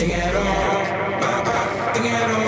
Sing it on, sing it